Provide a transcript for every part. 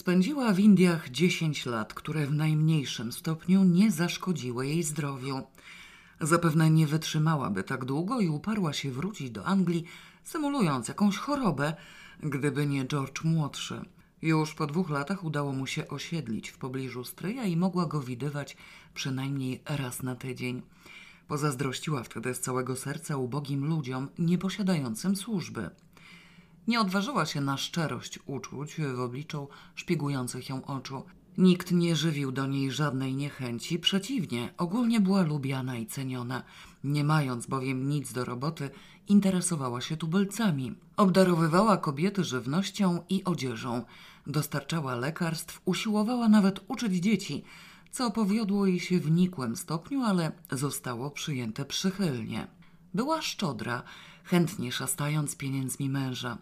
Spędziła w Indiach 10 lat, które w najmniejszym stopniu nie zaszkodziły jej zdrowiu. Zapewne nie wytrzymałaby tak długo i uparła się wrócić do Anglii, symulując jakąś chorobę, gdyby nie George młodszy. Już po dwóch latach udało mu się osiedlić w pobliżu stryja i mogła go widywać przynajmniej raz na tydzień. Pozazdrościła wtedy z całego serca ubogim ludziom nieposiadającym służby. Nie odważyła się na szczerość uczuć w obliczu szpiegujących ją oczu. Nikt nie żywił do niej żadnej niechęci, przeciwnie, ogólnie była lubiana i ceniona. Nie mając bowiem nic do roboty, interesowała się tubylcami. Obdarowywała kobiety żywnością i odzieżą, dostarczała lekarstw, usiłowała nawet uczyć dzieci, co powiodło jej się w nikłym stopniu, ale zostało przyjęte przychylnie. Była szczodra, chętnie szastając pieniędzmi męża.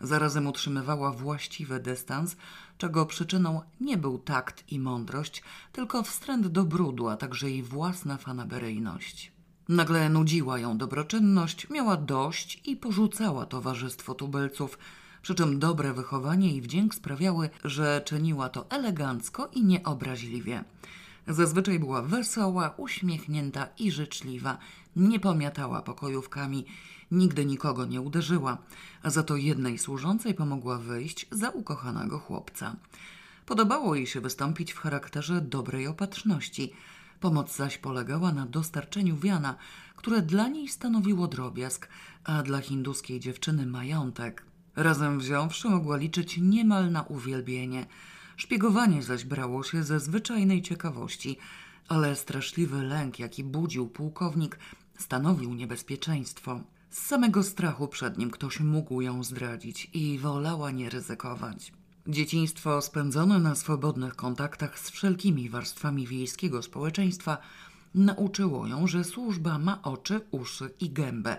Zarazem utrzymywała właściwy dystans, czego przyczyną nie był takt i mądrość, tylko wstręt do brudu, a także jej własna fanaberyjność. Nagle nudziła ją dobroczynność, miała dość i porzucała towarzystwo tubylców, przy czym dobre wychowanie i wdzięk sprawiały, że czyniła to elegancko i nieobraźliwie. Zazwyczaj była wesoła, uśmiechnięta i życzliwa, nie pomiatała pokojówkami, nigdy nikogo nie uderzyła, a za to jednej służącej pomogła wyjść za ukochanego chłopca. Podobało jej się wystąpić w charakterze dobrej opatrzności. Pomoc zaś polegała na dostarczeniu wiana, które dla niej stanowiło drobiazg, a dla hinduskiej dziewczyny majątek. Razem wziąwszy mogła liczyć niemal na uwielbienie. Szpiegowanie zaś brało się ze zwyczajnej ciekawości, ale straszliwy lęk, jaki budził pułkownik, stanowił niebezpieczeństwo. Z samego strachu przed nim ktoś mógł ją zdradzić i wolała nie ryzykować. Dzieciństwo spędzone na swobodnych kontaktach z wszelkimi warstwami wiejskiego społeczeństwa nauczyło ją, że służba ma oczy, uszy i gębę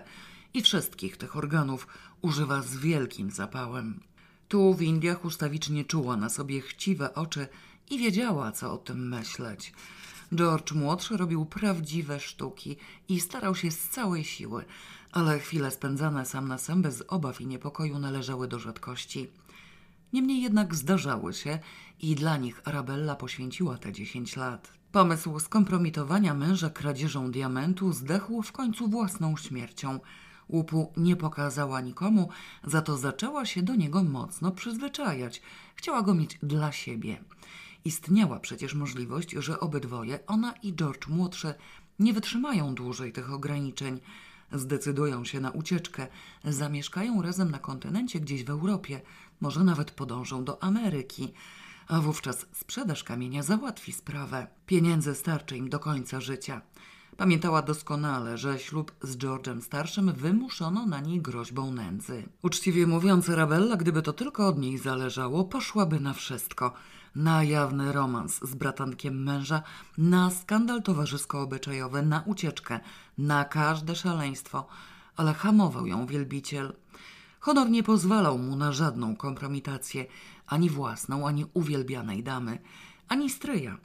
i wszystkich tych organów używa z wielkim zapałem. Tu w Indiach ustawicznie czuła na sobie chciwe oczy i wiedziała, co o tym myśleć. George młodszy robił prawdziwe sztuki i starał się z całej siły, ale chwile spędzane sam na sam bez obaw i niepokoju należały do rzadkości. Niemniej jednak zdarzały się i dla nich Arabella poświęciła te dziesięć lat. Pomysł skompromitowania męża kradzieżą diamentu zdechł w końcu własną śmiercią. Łupu nie pokazała nikomu, za to zaczęła się do niego mocno przyzwyczajać. Chciała go mieć dla siebie. Istniała przecież możliwość, że obydwoje, ona i George młodszy, nie wytrzymają dłużej tych ograniczeń. Zdecydują się na ucieczkę, zamieszkają razem na kontynencie gdzieś w Europie, może nawet podążą do Ameryki. A wówczas sprzedaż kamienia załatwi sprawę. Pieniędzy starczy im do końca życia. Pamiętała doskonale, że ślub z George'em starszym wymuszono na niej groźbą nędzy. Uczciwie mówiąc, Rabella, gdyby to tylko od niej zależało, poszłaby na wszystko. Na jawny romans z bratankiem męża, na skandal towarzysko-obyczajowy, na ucieczkę, na każde szaleństwo. Ale hamował ją wielbiciel. Honor nie pozwalał mu na żadną kompromitację, ani własną, ani uwielbianej damy ani stryja.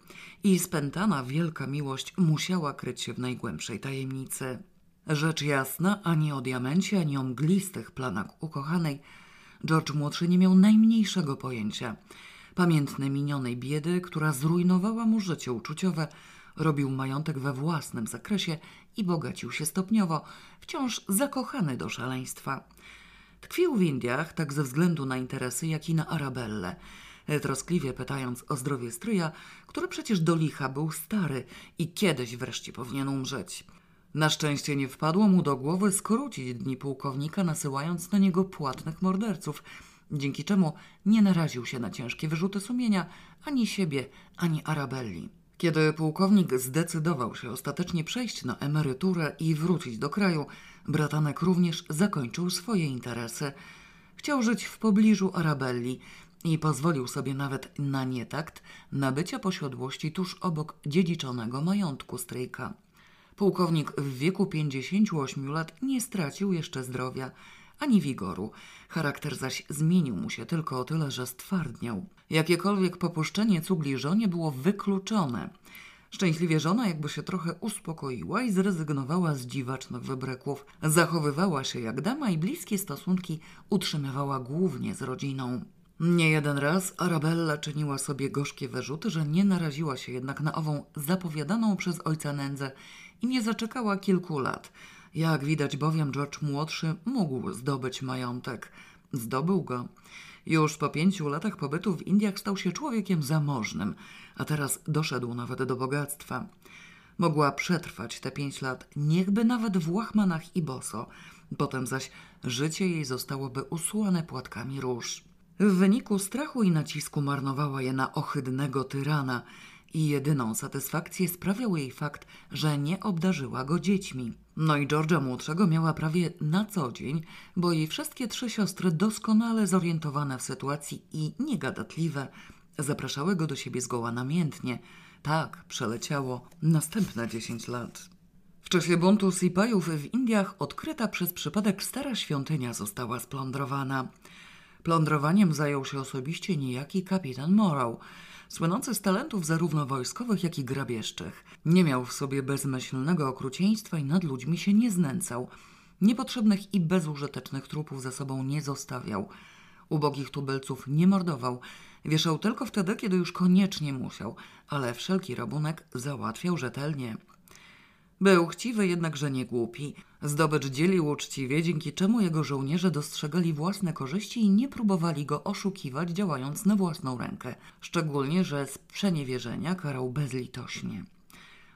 I spętana wielka miłość musiała kryć się w najgłębszej tajemnicy. Rzecz jasna, ani o diamencie, ani o mglistych planach ukochanej George młodszy nie miał najmniejszego pojęcia. Pamiętny minionej biedy, która zrujnowała mu życie uczuciowe, robił majątek we własnym zakresie i bogacił się stopniowo, wciąż zakochany do szaleństwa. Tkwił w Indiach tak ze względu na interesy, jak i na Arabellę – troskliwie pytając o zdrowie stryja, który przecież do licha był stary i kiedyś wreszcie powinien umrzeć. Na szczęście nie wpadło mu do głowy skrócić dni pułkownika, nasyłając na niego płatnych morderców, dzięki czemu nie naraził się na ciężkie wyrzuty sumienia ani siebie, ani Arabelli. Kiedy pułkownik zdecydował się ostatecznie przejść na emeryturę i wrócić do kraju, bratanek również zakończył swoje interesy. Chciał żyć w pobliżu Arabelli, i pozwolił sobie nawet na nietakt nabycia posiadłości tuż obok dziedziczonego majątku stryjka. Pułkownik w wieku 58 lat nie stracił jeszcze zdrowia ani wigoru. Charakter zaś zmienił mu się tylko o tyle, że stwardniał. Jakiekolwiek popuszczenie cugli żonie było wykluczone. Szczęśliwie żona jakby się trochę uspokoiła i zrezygnowała z dziwacznych wybryków. Zachowywała się jak dama i bliskie stosunki utrzymywała głównie z rodziną. Nie jeden raz Arabella czyniła sobie gorzkie wyrzuty, że nie naraziła się jednak na ową zapowiadaną przez ojca nędzę i nie zaczekała kilku lat. Jak widać bowiem George młodszy mógł zdobyć majątek. Zdobył go. Już po pięciu latach pobytu w Indiach stał się człowiekiem zamożnym, a teraz doszedł nawet do bogactwa. Mogła przetrwać te pięć lat, niechby nawet w łachmanach i boso. Potem zaś życie jej zostałoby usłane płatkami róż. W wyniku strachu i nacisku marnowała je na ohydnego tyrana i jedyną satysfakcję sprawiał jej fakt, że nie obdarzyła go dziećmi. No i George'a młodszego miała prawie na co dzień, bo jej wszystkie trzy siostry doskonale zorientowane w sytuacji i niegadatliwe zapraszały go do siebie zgoła namiętnie. Tak przeleciało następne dziesięć lat. W czasie buntu Sipajów w Indiach odkryta przez przypadek stara świątynia została splądrowana. Plądrowaniem zajął się osobiście niejaki kapitan Morrow, słynący z talentów zarówno wojskowych, jak i grabieżczych. Nie miał w sobie bezmyślnego okrucieństwa i nad ludźmi się nie znęcał. Niepotrzebnych i bezużytecznych trupów za sobą nie zostawiał. Ubogich tubylców nie mordował. Wieszał tylko wtedy, kiedy już koniecznie musiał, ale wszelki rabunek załatwiał rzetelnie. Był chciwy, jednakże nie głupi. Zdobycz dzielił uczciwie, dzięki czemu jego żołnierze dostrzegali własne korzyści i nie próbowali go oszukiwać, działając na własną rękę. Szczególnie, że z przeniewierzenia karał bezlitośnie.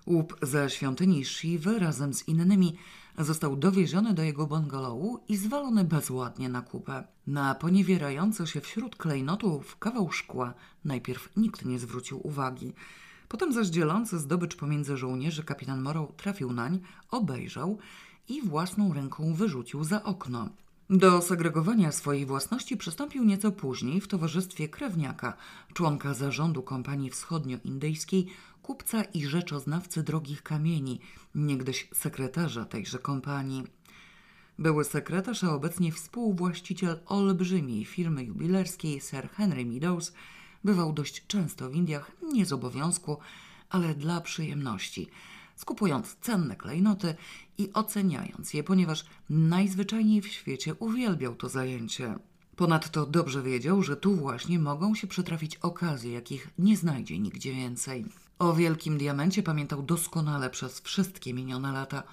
Łup ze świątyni Shiwy razem z innymi został dowieziony do jego bungalowu i zwalony bezładnie na kupę. Na poniewierający się wśród klejnotów kawał szkła najpierw nikt nie zwrócił uwagi. Potem zaś dzielący zdobycz pomiędzy żołnierzy kapitan Morrow trafił nań, obejrzał i własną ręką wyrzucił za okno. Do segregowania swojej własności przystąpił nieco później w towarzystwie krewniaka, członka zarządu kompanii wschodnioindyjskiej, kupca i rzeczoznawcy drogich kamieni, niegdyś sekretarza tejże kompanii. Były sekretarz, a obecnie współwłaściciel olbrzymiej firmy jubilerskiej Sir Henry Meadows bywał dość często w Indiach, nie z obowiązku, ale dla przyjemności, skupując cenne klejnoty i oceniając je, ponieważ najzwyczajniej w świecie uwielbiał to zajęcie. Ponadto dobrze wiedział, że tu właśnie mogą się przytrafić okazje, jakich nie znajdzie nigdzie więcej. O wielkim diamencie pamiętał doskonale przez wszystkie minione lata,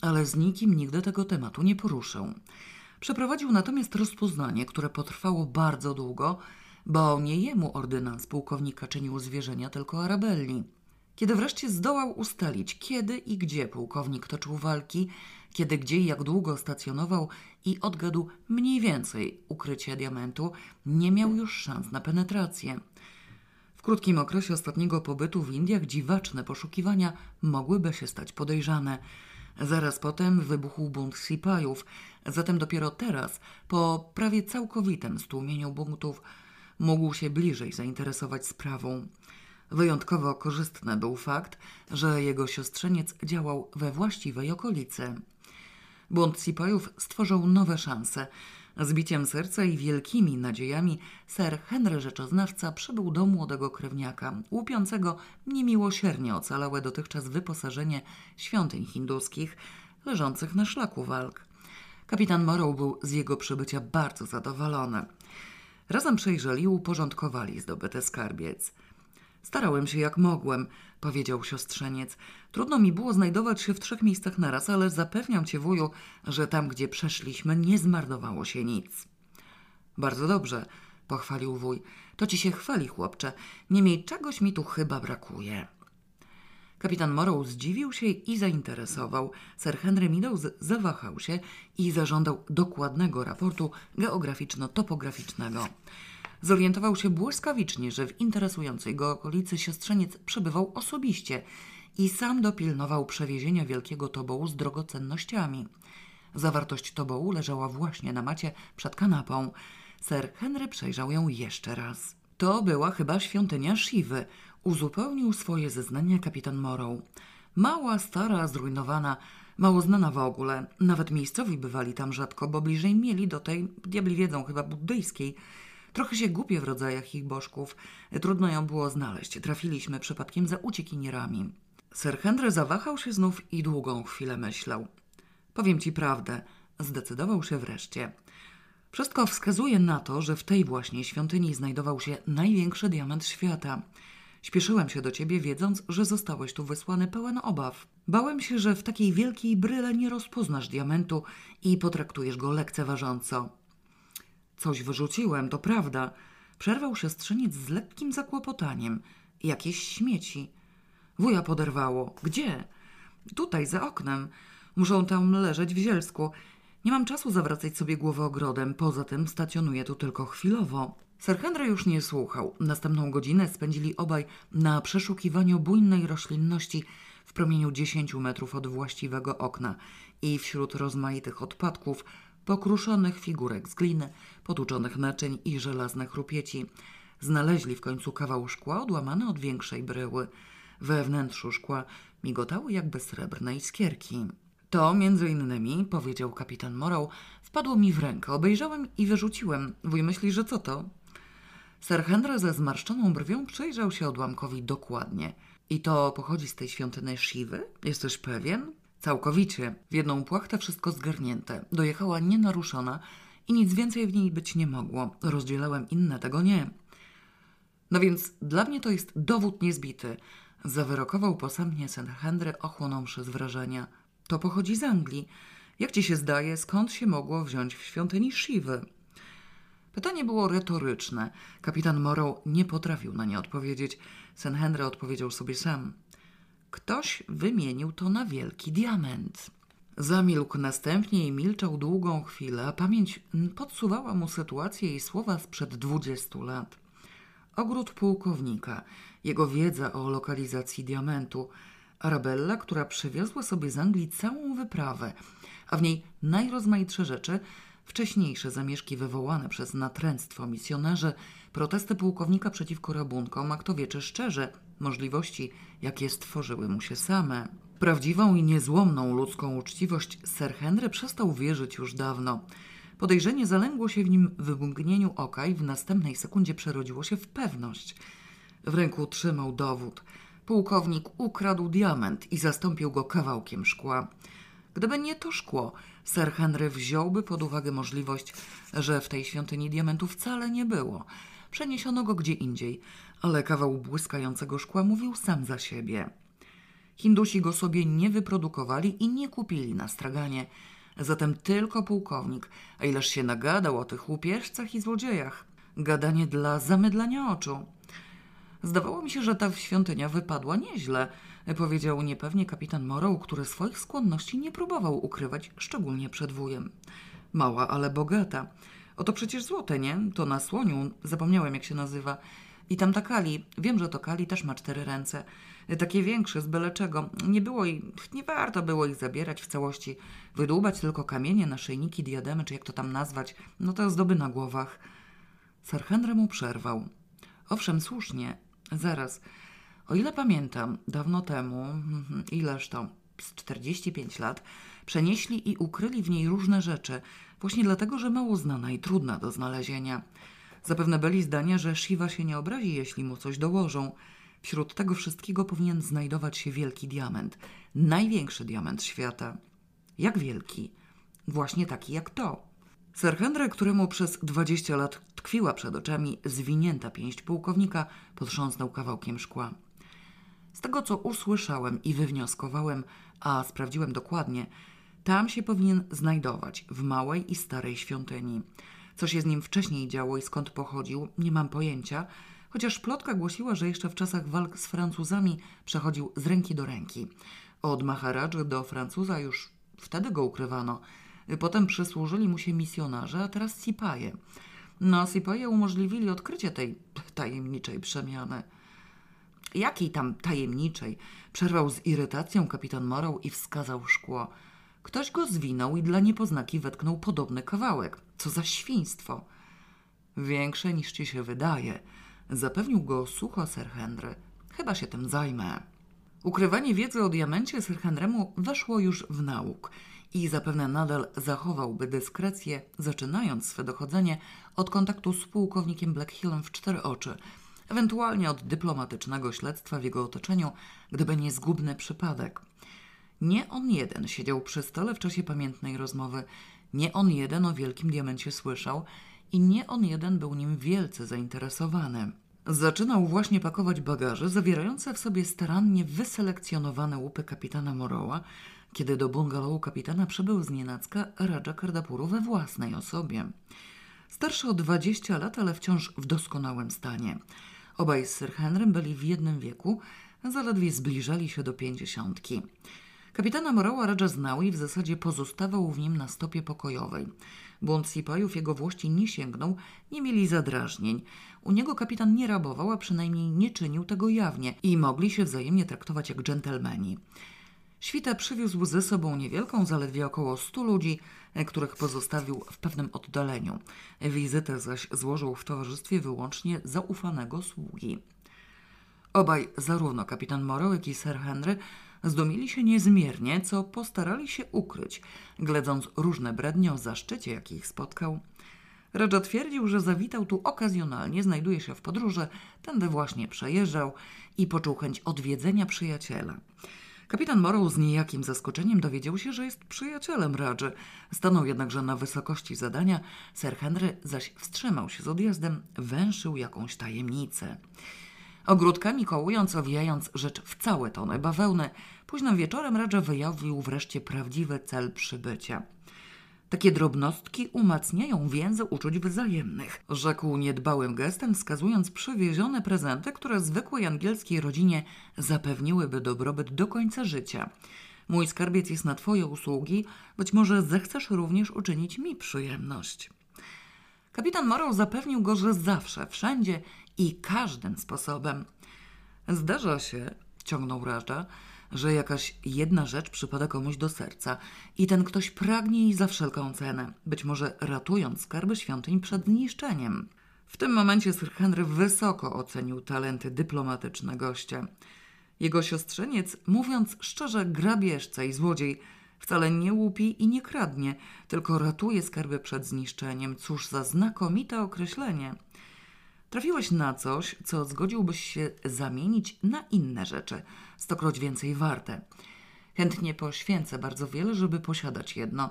ale z nikim nigdy tego tematu nie poruszył. Przeprowadził natomiast rozpoznanie, które potrwało bardzo długo, bo nie jemu ordynans pułkownika czynił zwierzenia, tylko Arabelli. Kiedy wreszcie zdołał ustalić, kiedy i gdzie pułkownik toczył walki, kiedy, gdzie i jak długo stacjonował i odgadł mniej więcej ukrycie diamentu, nie miał już szans na penetrację. W krótkim okresie ostatniego pobytu w Indiach dziwaczne poszukiwania mogłyby się stać podejrzane. Zaraz potem wybuchł bunt Sipajów, zatem dopiero teraz, po prawie całkowitym stłumieniu buntów, mógł się bliżej zainteresować sprawą. Wyjątkowo korzystny był fakt, że jego siostrzeniec działał we właściwej okolicy. Bunt Sipajów stworzył nowe szanse. Z biciem serca i wielkimi nadziejami ser Henry Rzeczoznawca przybył do młodego krewniaka, łupiącego niemiłosiernie ocalałe dotychczas wyposażenie świątyń hinduskich leżących na szlaku walk. Kapitan Morrow był z jego przybycia bardzo zadowolony. Razem przejrzeli i uporządkowali zdobyte skarbiec. Starałem się jak mogłem, powiedział siostrzeniec. Trudno mi było znajdować się w trzech miejscach naraz, ale zapewniam cię, wuju, że tam, gdzie przeszliśmy, nie zmarnowało się nic. Bardzo dobrze, pochwalił wuj. To ci się chwali, chłopcze. Niemniej czegoś mi tu chyba brakuje. Kapitan Morrow zdziwił się i zainteresował. Sir Henry Meadows zawahał się i zażądał dokładnego raportu geograficzno-topograficznego. Zorientował się błyskawicznie, że w interesującej go okolicy siostrzeniec przebywał osobiście i sam dopilnował przewiezienia wielkiego tobołu z drogocennościami. Zawartość tobołu leżała właśnie na macie przed kanapą. Sir Henry przejrzał ją jeszcze raz. To była chyba świątynia Shiwy. Uzupełnił swoje zeznania kapitan Morrow. Mała, stara, zrujnowana, mało znana w ogóle. Nawet miejscowi bywali tam rzadko, bo bliżej mieli do tej, diabli wiedzą, chyba buddyjskiej. Trochę się głupie w rodzajach ich bożków. Trudno ją było znaleźć. Trafiliśmy przypadkiem za uciekinierami. Sir Henry zawahał się znów i długą chwilę myślał. Powiem ci prawdę, zdecydował się wreszcie. Wszystko wskazuje na to, że w tej właśnie świątyni znajdował się największy diament świata. Śpieszyłem się do ciebie, wiedząc, że zostałeś tu wysłany pełen obaw. Bałem się, że w takiej wielkiej bryle nie rozpoznasz diamentu i potraktujesz go lekceważąco. Coś wyrzuciłem, to prawda. Przerwał się strzeniec z lekkim zakłopotaniem. Jakieś śmieci. Wuja poderwało. Gdzie? Tutaj, za oknem. Muszą tam leżeć w zielsku. Nie mam czasu zawracać sobie głowę ogrodem, poza tym stacjonuję tu tylko chwilowo. Sir Henry już nie słuchał. Następną godzinę spędzili obaj na przeszukiwaniu bujnej roślinności w promieniu 10 metrów od właściwego okna i wśród rozmaitych odpadków, pokruszonych figurek z gliny, potłuczonych naczyń i żelaznych rupieci. Znaleźli w końcu kawał szkła odłamany od większej bryły. We wnętrzu szkła migotały jakby srebrne iskierki. To między innymi, powiedział kapitan Morrow, wpadło mi w rękę. Obejrzałem i wyrzuciłem. Wuj myśli, że co to? Sir Henry ze zmarszczoną brwią przejrzał się odłamkowi dokładnie. I to pochodzi z tej świątyny Siwy? Jesteś pewien? Całkowicie. W jedną płachtę wszystko zgarnięte. Dojechała nienaruszona i nic więcej w niej być nie mogło. Rozdzielałem inne, tego nie. No więc dla mnie to jest dowód niezbity. Zawyrokował posamnie Sir Henry, ochłonąwszy z wrażenia. To pochodzi z Anglii. Jak ci się zdaje, skąd się mogło wziąć w świątyni Shiwy? Pytanie było retoryczne. Kapitan Morrow nie potrafił na nie odpowiedzieć. Sen Henry odpowiedział sobie sam. Ktoś wymienił to na wielki diament. Zamilkł następnie i milczał długą chwilę, a pamięć podsuwała mu sytuację i słowa sprzed dwudziestu lat. Ogród pułkownika, jego wiedza o lokalizacji diamentu, Arabella, która przywiozła sobie z Anglii całą wyprawę, a w niej najrozmaitsze rzeczy, wcześniejsze zamieszki wywołane przez natręctwo misjonarzy, protesty pułkownika przeciwko rabunkom, a kto wie czy szczerze, możliwości, jakie stworzyły mu się same. Prawdziwą i niezłomną ludzką uczciwość Sir Henry przestał wierzyć już dawno. Podejrzenie zalęgło się w nim w mgnieniu oka i w następnej sekundzie przerodziło się w pewność. W ręku trzymał dowód – Pułkownik ukradł diament i zastąpił go kawałkiem szkła. Gdyby nie to szkło, Sir Henry wziąłby pod uwagę możliwość, że w tej świątyni diamentu wcale nie było. Przeniesiono go gdzie indziej, ale kawał błyskającego szkła mówił sam za siebie. Hindusi go sobie nie wyprodukowali i nie kupili na straganie. Zatem tylko pułkownik, a ileż się nagadał o tych łupieżcach i złodziejach. Gadanie dla zamydlania oczu. Zdawało mi się, że ta świątynia wypadła nieźle, powiedział niepewnie kapitan Morrow, który swoich skłonności nie próbował ukrywać, szczególnie przed wujem. Mała, ale bogata. Oto przecież złote, nie? To na słoniu, zapomniałem jak się nazywa. I tam ta Kali, wiem, że to Kali też ma cztery ręce. Takie większe, z byle czego. Nie było i nie warto było ich zabierać w całości. Wydłubać tylko kamienie, naszyjniki, diademy, czy jak to tam nazwać. No to zdoby na głowach. Sir Henry mu przerwał. Owszem, słusznie, Zaraz. O ile pamiętam, dawno temu, mhm, ileż to, z 45 lat, przenieśli i ukryli w niej różne rzeczy, właśnie dlatego, że mało znana i trudna do znalezienia. Zapewne byli zdania, że Shiva się nie obrazi, jeśli mu coś dołożą. Wśród tego wszystkiego powinien znajdować się wielki diament. Największy diament świata. Jak wielki? Właśnie taki jak to. Sir Henry, któremu przez dwadzieścia lat tkwiła przed oczami zwinięta pięść pułkownika, potrząsnął kawałkiem szkła. Z tego, co usłyszałem i wywnioskowałem, a sprawdziłem dokładnie, tam się powinien znajdować, w małej i starej świątyni. Co się z nim wcześniej działo i skąd pochodził, nie mam pojęcia, chociaż plotka głosiła, że jeszcze w czasach walk z Francuzami przechodził z ręki do ręki. Od Maharadży do Francuza już wtedy go ukrywano – Potem przysłużyli mu się misjonarze, a teraz Sipaje. No, Sipaje umożliwili odkrycie tej tajemniczej przemiany. Jakiej tam tajemniczej? Przerwał z irytacją kapitan Morrow i wskazał szkło. Ktoś go zwinął i dla niepoznaki wetknął podobny kawałek. Co za świństwo! Większe niż ci się wydaje. Zapewnił go sucho Sir Henry. Chyba się tym zajmę. Ukrywanie wiedzy o diamencie Sir Henrymu weszło już w nauk i zapewne nadal zachowałby dyskrecję, zaczynając swe dochodzenie od kontaktu z pułkownikiem Blackhillem w cztery oczy, ewentualnie od dyplomatycznego śledztwa w jego otoczeniu, gdyby nie zgubny przypadek. Nie on jeden siedział przy stole w czasie pamiętnej rozmowy, nie on jeden o wielkim diamencie słyszał i nie on jeden był nim wielce zainteresowany. Zaczynał właśnie pakować bagaże zawierające w sobie starannie wyselekcjonowane łupy kapitana Moroła, kiedy do bungalowu kapitana przybył z nienacka Raja Kardapuru we własnej osobie. Starszy o 20 lat, ale wciąż w doskonałym stanie. Obaj z Sir Henrym byli w jednym wieku, zaledwie zbliżali się do pięćdziesiątki. Kapitana Moroła Raja znał i w zasadzie pozostawał w nim na stopie pokojowej. Błąd Sipajów jego włości nie sięgnął, nie mieli zadrażnień. U niego kapitan nie rabował, a przynajmniej nie czynił tego jawnie i mogli się wzajemnie traktować jak dżentelmeni. Świta przywiózł ze sobą niewielką, zaledwie około stu ludzi, których pozostawił w pewnym oddaleniu. Wizytę zaś złożył w towarzystwie wyłącznie zaufanego sługi. Obaj, zarówno kapitan Morrow, jak i Sir Henry, zdumili się niezmiernie, co postarali się ukryć, gledząc różne brednie o zaszczycie, jaki ich spotkał. Raja twierdził, że zawitał tu okazjonalnie, znajduje się w podróży, tędy właśnie przejeżdżał i poczuł chęć odwiedzenia przyjaciela. Kapitan Morrow z niejakim zaskoczeniem dowiedział się, że jest przyjacielem Radży. Stanął jednakże na wysokości zadania, Sir Henry zaś wstrzymał się z odjazdem, węszył jakąś tajemnicę. Ogródkami kołując, owijając rzecz w całe tony bawełny, późnym wieczorem Radża wyjawił wreszcie prawdziwy cel przybycia. Takie drobnostki umacniają więzy uczuć wzajemnych, rzekł niedbałym gestem, wskazując przywiezione prezenty, które zwykłej angielskiej rodzinie zapewniłyby dobrobyt do końca życia. Mój skarbiec jest na Twoje usługi, być może zechcesz również uczynić mi przyjemność. Kapitan Morrow zapewnił go, że zawsze, wszędzie i każdym sposobem. Zdarza się, ciągnął Raża, że jakaś jedna rzecz przypada komuś do serca i ten ktoś pragnie jej za wszelką cenę, być może ratując skarby świątyń przed zniszczeniem. W tym momencie Sir Henry wysoko ocenił talenty dyplomatyczne gościa. Jego siostrzeniec, mówiąc szczerze, grabieżca i złodziej, wcale nie łupi i nie kradnie, tylko ratuje skarby przed zniszczeniem. Cóż za znakomite określenie. Trafiłeś na coś, co zgodziłbyś się zamienić na inne rzeczy, stokroć więcej warte. Chętnie poświęcę bardzo wiele, żeby posiadać jedno.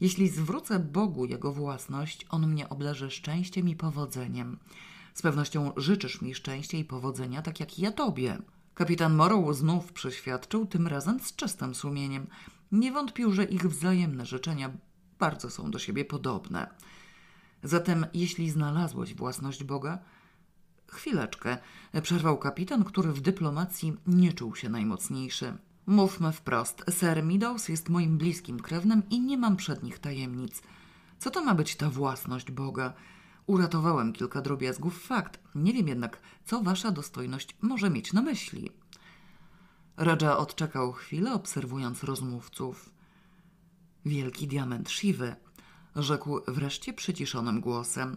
Jeśli zwrócę Bogu jego własność, on mnie obdarzy szczęściem i powodzeniem. Z pewnością życzysz mi szczęścia i powodzenia, tak jak ja tobie. Kapitan Morrow znów przeświadczył, tym razem z czystym sumieniem. Nie wątpił, że ich wzajemne życzenia bardzo są do siebie podobne. Zatem, jeśli znalazłeś własność Boga, chwileczkę, przerwał kapitan, który w dyplomacji nie czuł się najmocniejszy. Mówmy wprost, Sir Meadows jest moim bliskim krewnym i nie mam przed nich tajemnic. Co to ma być ta własność Boga? Uratowałem kilka drobiazgów, fakt. Nie wiem jednak, co wasza dostojność może mieć na myśli. Raja odczekał chwilę, obserwując rozmówców. Wielki diament Siwy, rzekł wreszcie przyciszonym głosem.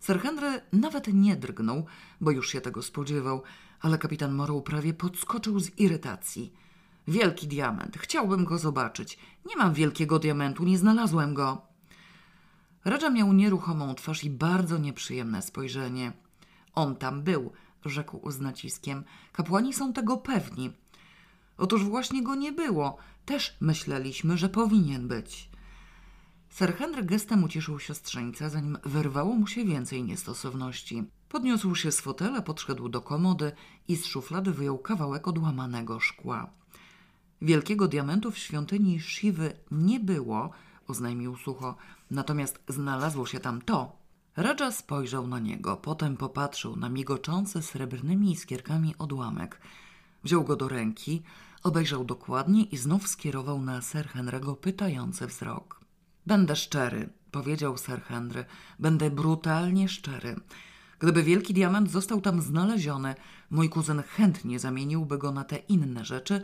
Sir Henry nawet nie drgnął, bo już się tego spodziewał, ale kapitan Morrow prawie podskoczył z irytacji. Wielki diament, chciałbym go zobaczyć. Nie mam wielkiego diamentu, nie znalazłem go. Radża miał nieruchomą twarz i bardzo nieprzyjemne spojrzenie. On tam był, rzekł z naciskiem. Kapłani są tego pewni. Otóż właśnie go nie było. Też myśleliśmy, że powinien być. Sir Henry gestem ucieszył siostrzeńca, zanim wyrwało mu się więcej niestosowności. Podniósł się z fotela, podszedł do komody i z szuflady wyjął kawałek odłamanego szkła. Wielkiego diamentu w świątyni Siwy nie było, oznajmił sucho, natomiast znalazło się tam to. Radża spojrzał na niego, potem popatrzył na migoczący srebrnymi iskierkami odłamek. Wziął go do ręki, obejrzał dokładnie i znów skierował na Sir Henry'ego pytający wzrok. Będę szczery, powiedział Sir Henry. Będę brutalnie szczery. Gdyby wielki diament został tam znaleziony, mój kuzyn chętnie zamieniłby go na te inne rzeczy,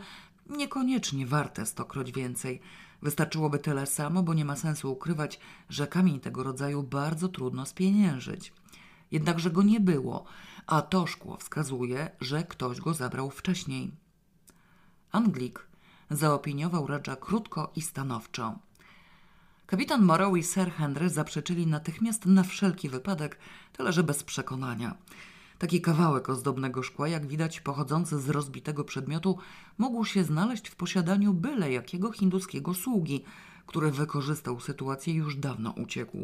niekoniecznie warte stokroć więcej. Wystarczyłoby tyle samo, bo nie ma sensu ukrywać, że kamień tego rodzaju bardzo trudno spieniężyć. Jednakże go nie było, a to szkło wskazuje, że ktoś go zabrał wcześniej. Anglik zaopiniował Radża krótko i stanowczo. Kapitan Morrow i Sir Henry zaprzeczyli natychmiast na wszelki wypadek, tyle że bez przekonania. Taki kawałek ozdobnego szkła, jak widać pochodzący z rozbitego przedmiotu, mógł się znaleźć w posiadaniu byle jakiego hinduskiego sługi, który wykorzystał sytuację i już dawno uciekł.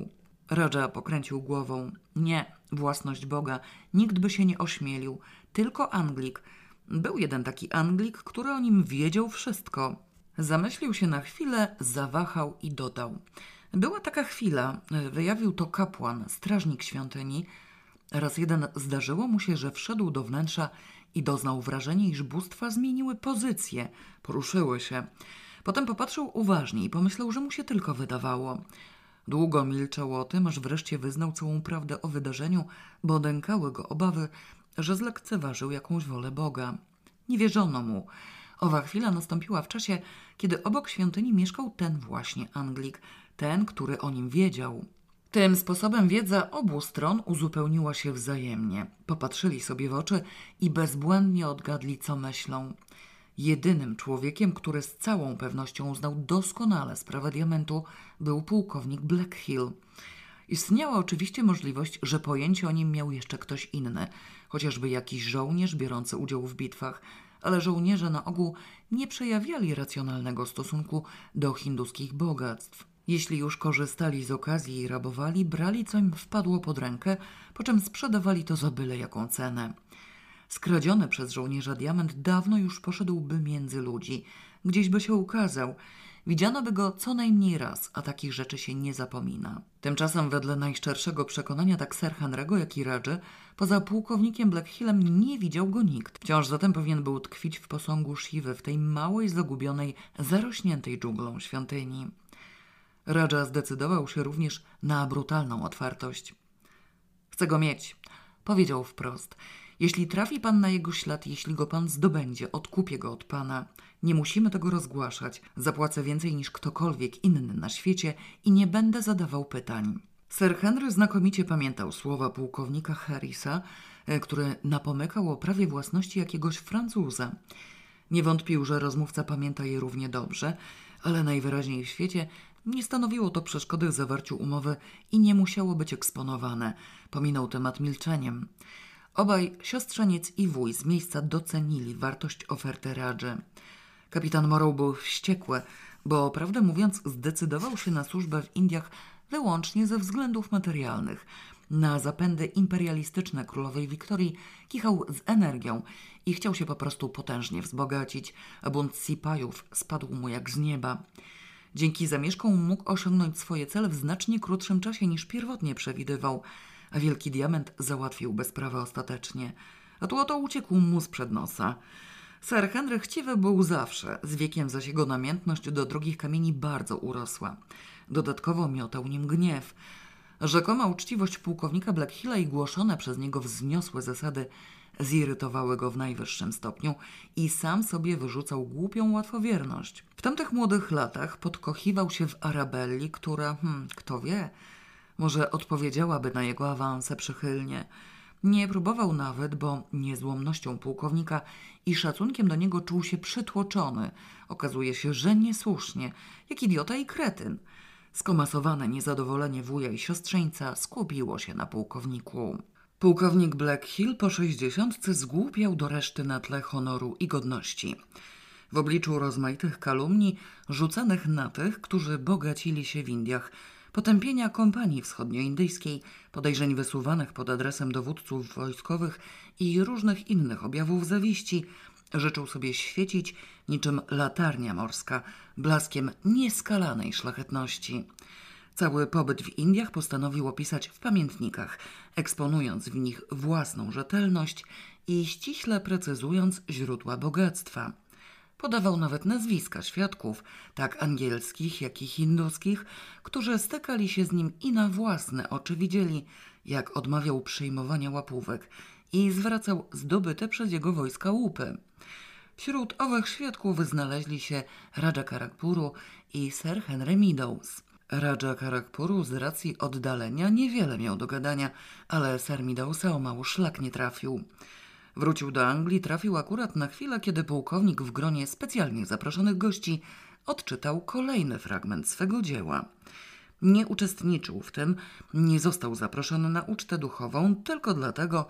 Raja pokręcił głową. Nie, własność Boga. Nikt by się nie ośmielił. Tylko Anglik. Był jeden taki Anglik, który o nim wiedział wszystko. Zamyślił się na chwilę, zawahał i dodał. Była taka chwila, wyjawił to kapłan, strażnik świątyni. Raz jeden zdarzyło mu się, że wszedł do wnętrza i doznał wrażenia, iż bóstwa zmieniły pozycję, poruszyły się. Potem popatrzył uważnie i pomyślał, że mu się tylko wydawało. Długo milczał o tym, aż wreszcie wyznał całą prawdę o wydarzeniu, bo dękały go obawy, że zlekceważył jakąś wolę Boga. Nie wierzono mu. Owa chwila nastąpiła w czasie, kiedy obok świątyni mieszkał ten właśnie Anglik, ten, który o nim wiedział. Tym sposobem wiedza obu stron uzupełniła się wzajemnie. Popatrzyli sobie w oczy i bezbłędnie odgadli, co myślą. Jedynym człowiekiem, który z całą pewnością uznał doskonale sprawę diamentu, był pułkownik Blackhill. Istniała oczywiście możliwość, że pojęcie o nim miał jeszcze ktoś inny, chociażby jakiś żołnierz biorący udział w bitwach, ale żołnierze na ogół nie przejawiali racjonalnego stosunku do hinduskich bogactw. Jeśli już korzystali z okazji i rabowali, brali co im wpadło pod rękę, po czym sprzedawali to za byle jaką cenę. Skradziony przez żołnierza diament dawno już poszedłby między ludzi, gdzieś by się ukazał. Widziano by go co najmniej raz, a takich rzeczy się nie zapomina. Tymczasem wedle najszczerszego przekonania tak Sir Henry'ego, jak i Radży, poza pułkownikiem Blackhillem nie widział go nikt. Wciąż zatem powinien był tkwić w posągu Siwy, w tej małej, zagubionej, zarośniętej dżunglą świątyni. Radża zdecydował się również na brutalną otwartość. Chcę go mieć, powiedział wprost. Jeśli trafi pan na jego ślad, jeśli go pan zdobędzie, odkupię go od pana. Nie musimy tego rozgłaszać. Zapłacę więcej niż ktokolwiek inny na świecie i nie będę zadawał pytań. Sir Henry znakomicie pamiętał słowa pułkownika Harrisa, e, który napomykał o prawie własności jakiegoś Francuza. Nie wątpił, że rozmówca pamięta je równie dobrze, ale najwyraźniej w świecie nie stanowiło to przeszkody w zawarciu umowy i nie musiało być eksponowane. Pominął temat milczeniem. Obaj, siostrzeniec i wuj, z miejsca docenili wartość oferty Radży. Kapitan Morrow był wściekły, bo prawdę mówiąc zdecydował się na służbę w Indiach wyłącznie ze względów materialnych. Na zapędy imperialistyczne królowej Wiktorii kichał z energią i chciał się po prostu potężnie wzbogacić, a bunt sipajów spadł mu jak z nieba. Dzięki zamieszkom mógł osiągnąć swoje cele w znacznie krótszym czasie niż pierwotnie przewidywał – a wielki diament załatwił bezprawę ostatecznie. A tu oto uciekł mu sprzed nosa. Sir Henry chciwy był zawsze, z wiekiem zaś jego namiętność do drogich kamieni bardzo urosła. Dodatkowo miotał nim gniew. Rzekoma uczciwość pułkownika Blackhilla i głoszone przez niego wzniosłe zasady zirytowały go w najwyższym stopniu i sam sobie wyrzucał głupią łatwowierność. W tamtych młodych latach podkochiwał się w Arabelli, która, hmm, kto wie, może odpowiedziałaby na jego awanse przychylnie. Nie próbował nawet, bo niezłomnością pułkownika i szacunkiem do niego czuł się przytłoczony. Okazuje się, że niesłusznie, jak idiota i kretyn. Skomasowane niezadowolenie wuja i siostrzeńca skupiło się na pułkowniku. Pułkownik Blackhill po sześćdziesiątce zgłupiał do reszty na tle honoru i godności. W obliczu rozmaitych kalumni rzucanych na tych, którzy bogacili się w Indiach – potępienia kompanii wschodnioindyjskiej, podejrzeń wysuwanych pod adresem dowódców wojskowych i różnych innych objawów zawiści, życzył sobie świecić niczym latarnia morska, blaskiem nieskalanej szlachetności. Cały pobyt w Indiach postanowił opisać w pamiętnikach, eksponując w nich własną rzetelność i ściśle precyzując źródła bogactwa. Podawał nawet nazwiska świadków, tak angielskich, jak i hinduskich, którzy stykali się z nim i na własne oczy widzieli, jak odmawiał przyjmowania łapówek i zwracał zdobyte przez jego wojska łupy. Wśród owych świadków znaleźli się Raja Karakpuru i Sir Henry Meadows. Raja Karakpuru z racji oddalenia niewiele miał do gadania, ale Sir Meadowsa o mało szlak nie trafił. Wrócił do Anglii, trafił akurat na chwilę, kiedy pułkownik w gronie specjalnie zaproszonych gości odczytał kolejny fragment swego dzieła. Nie uczestniczył w tym, nie został zaproszony na ucztę duchową tylko dlatego,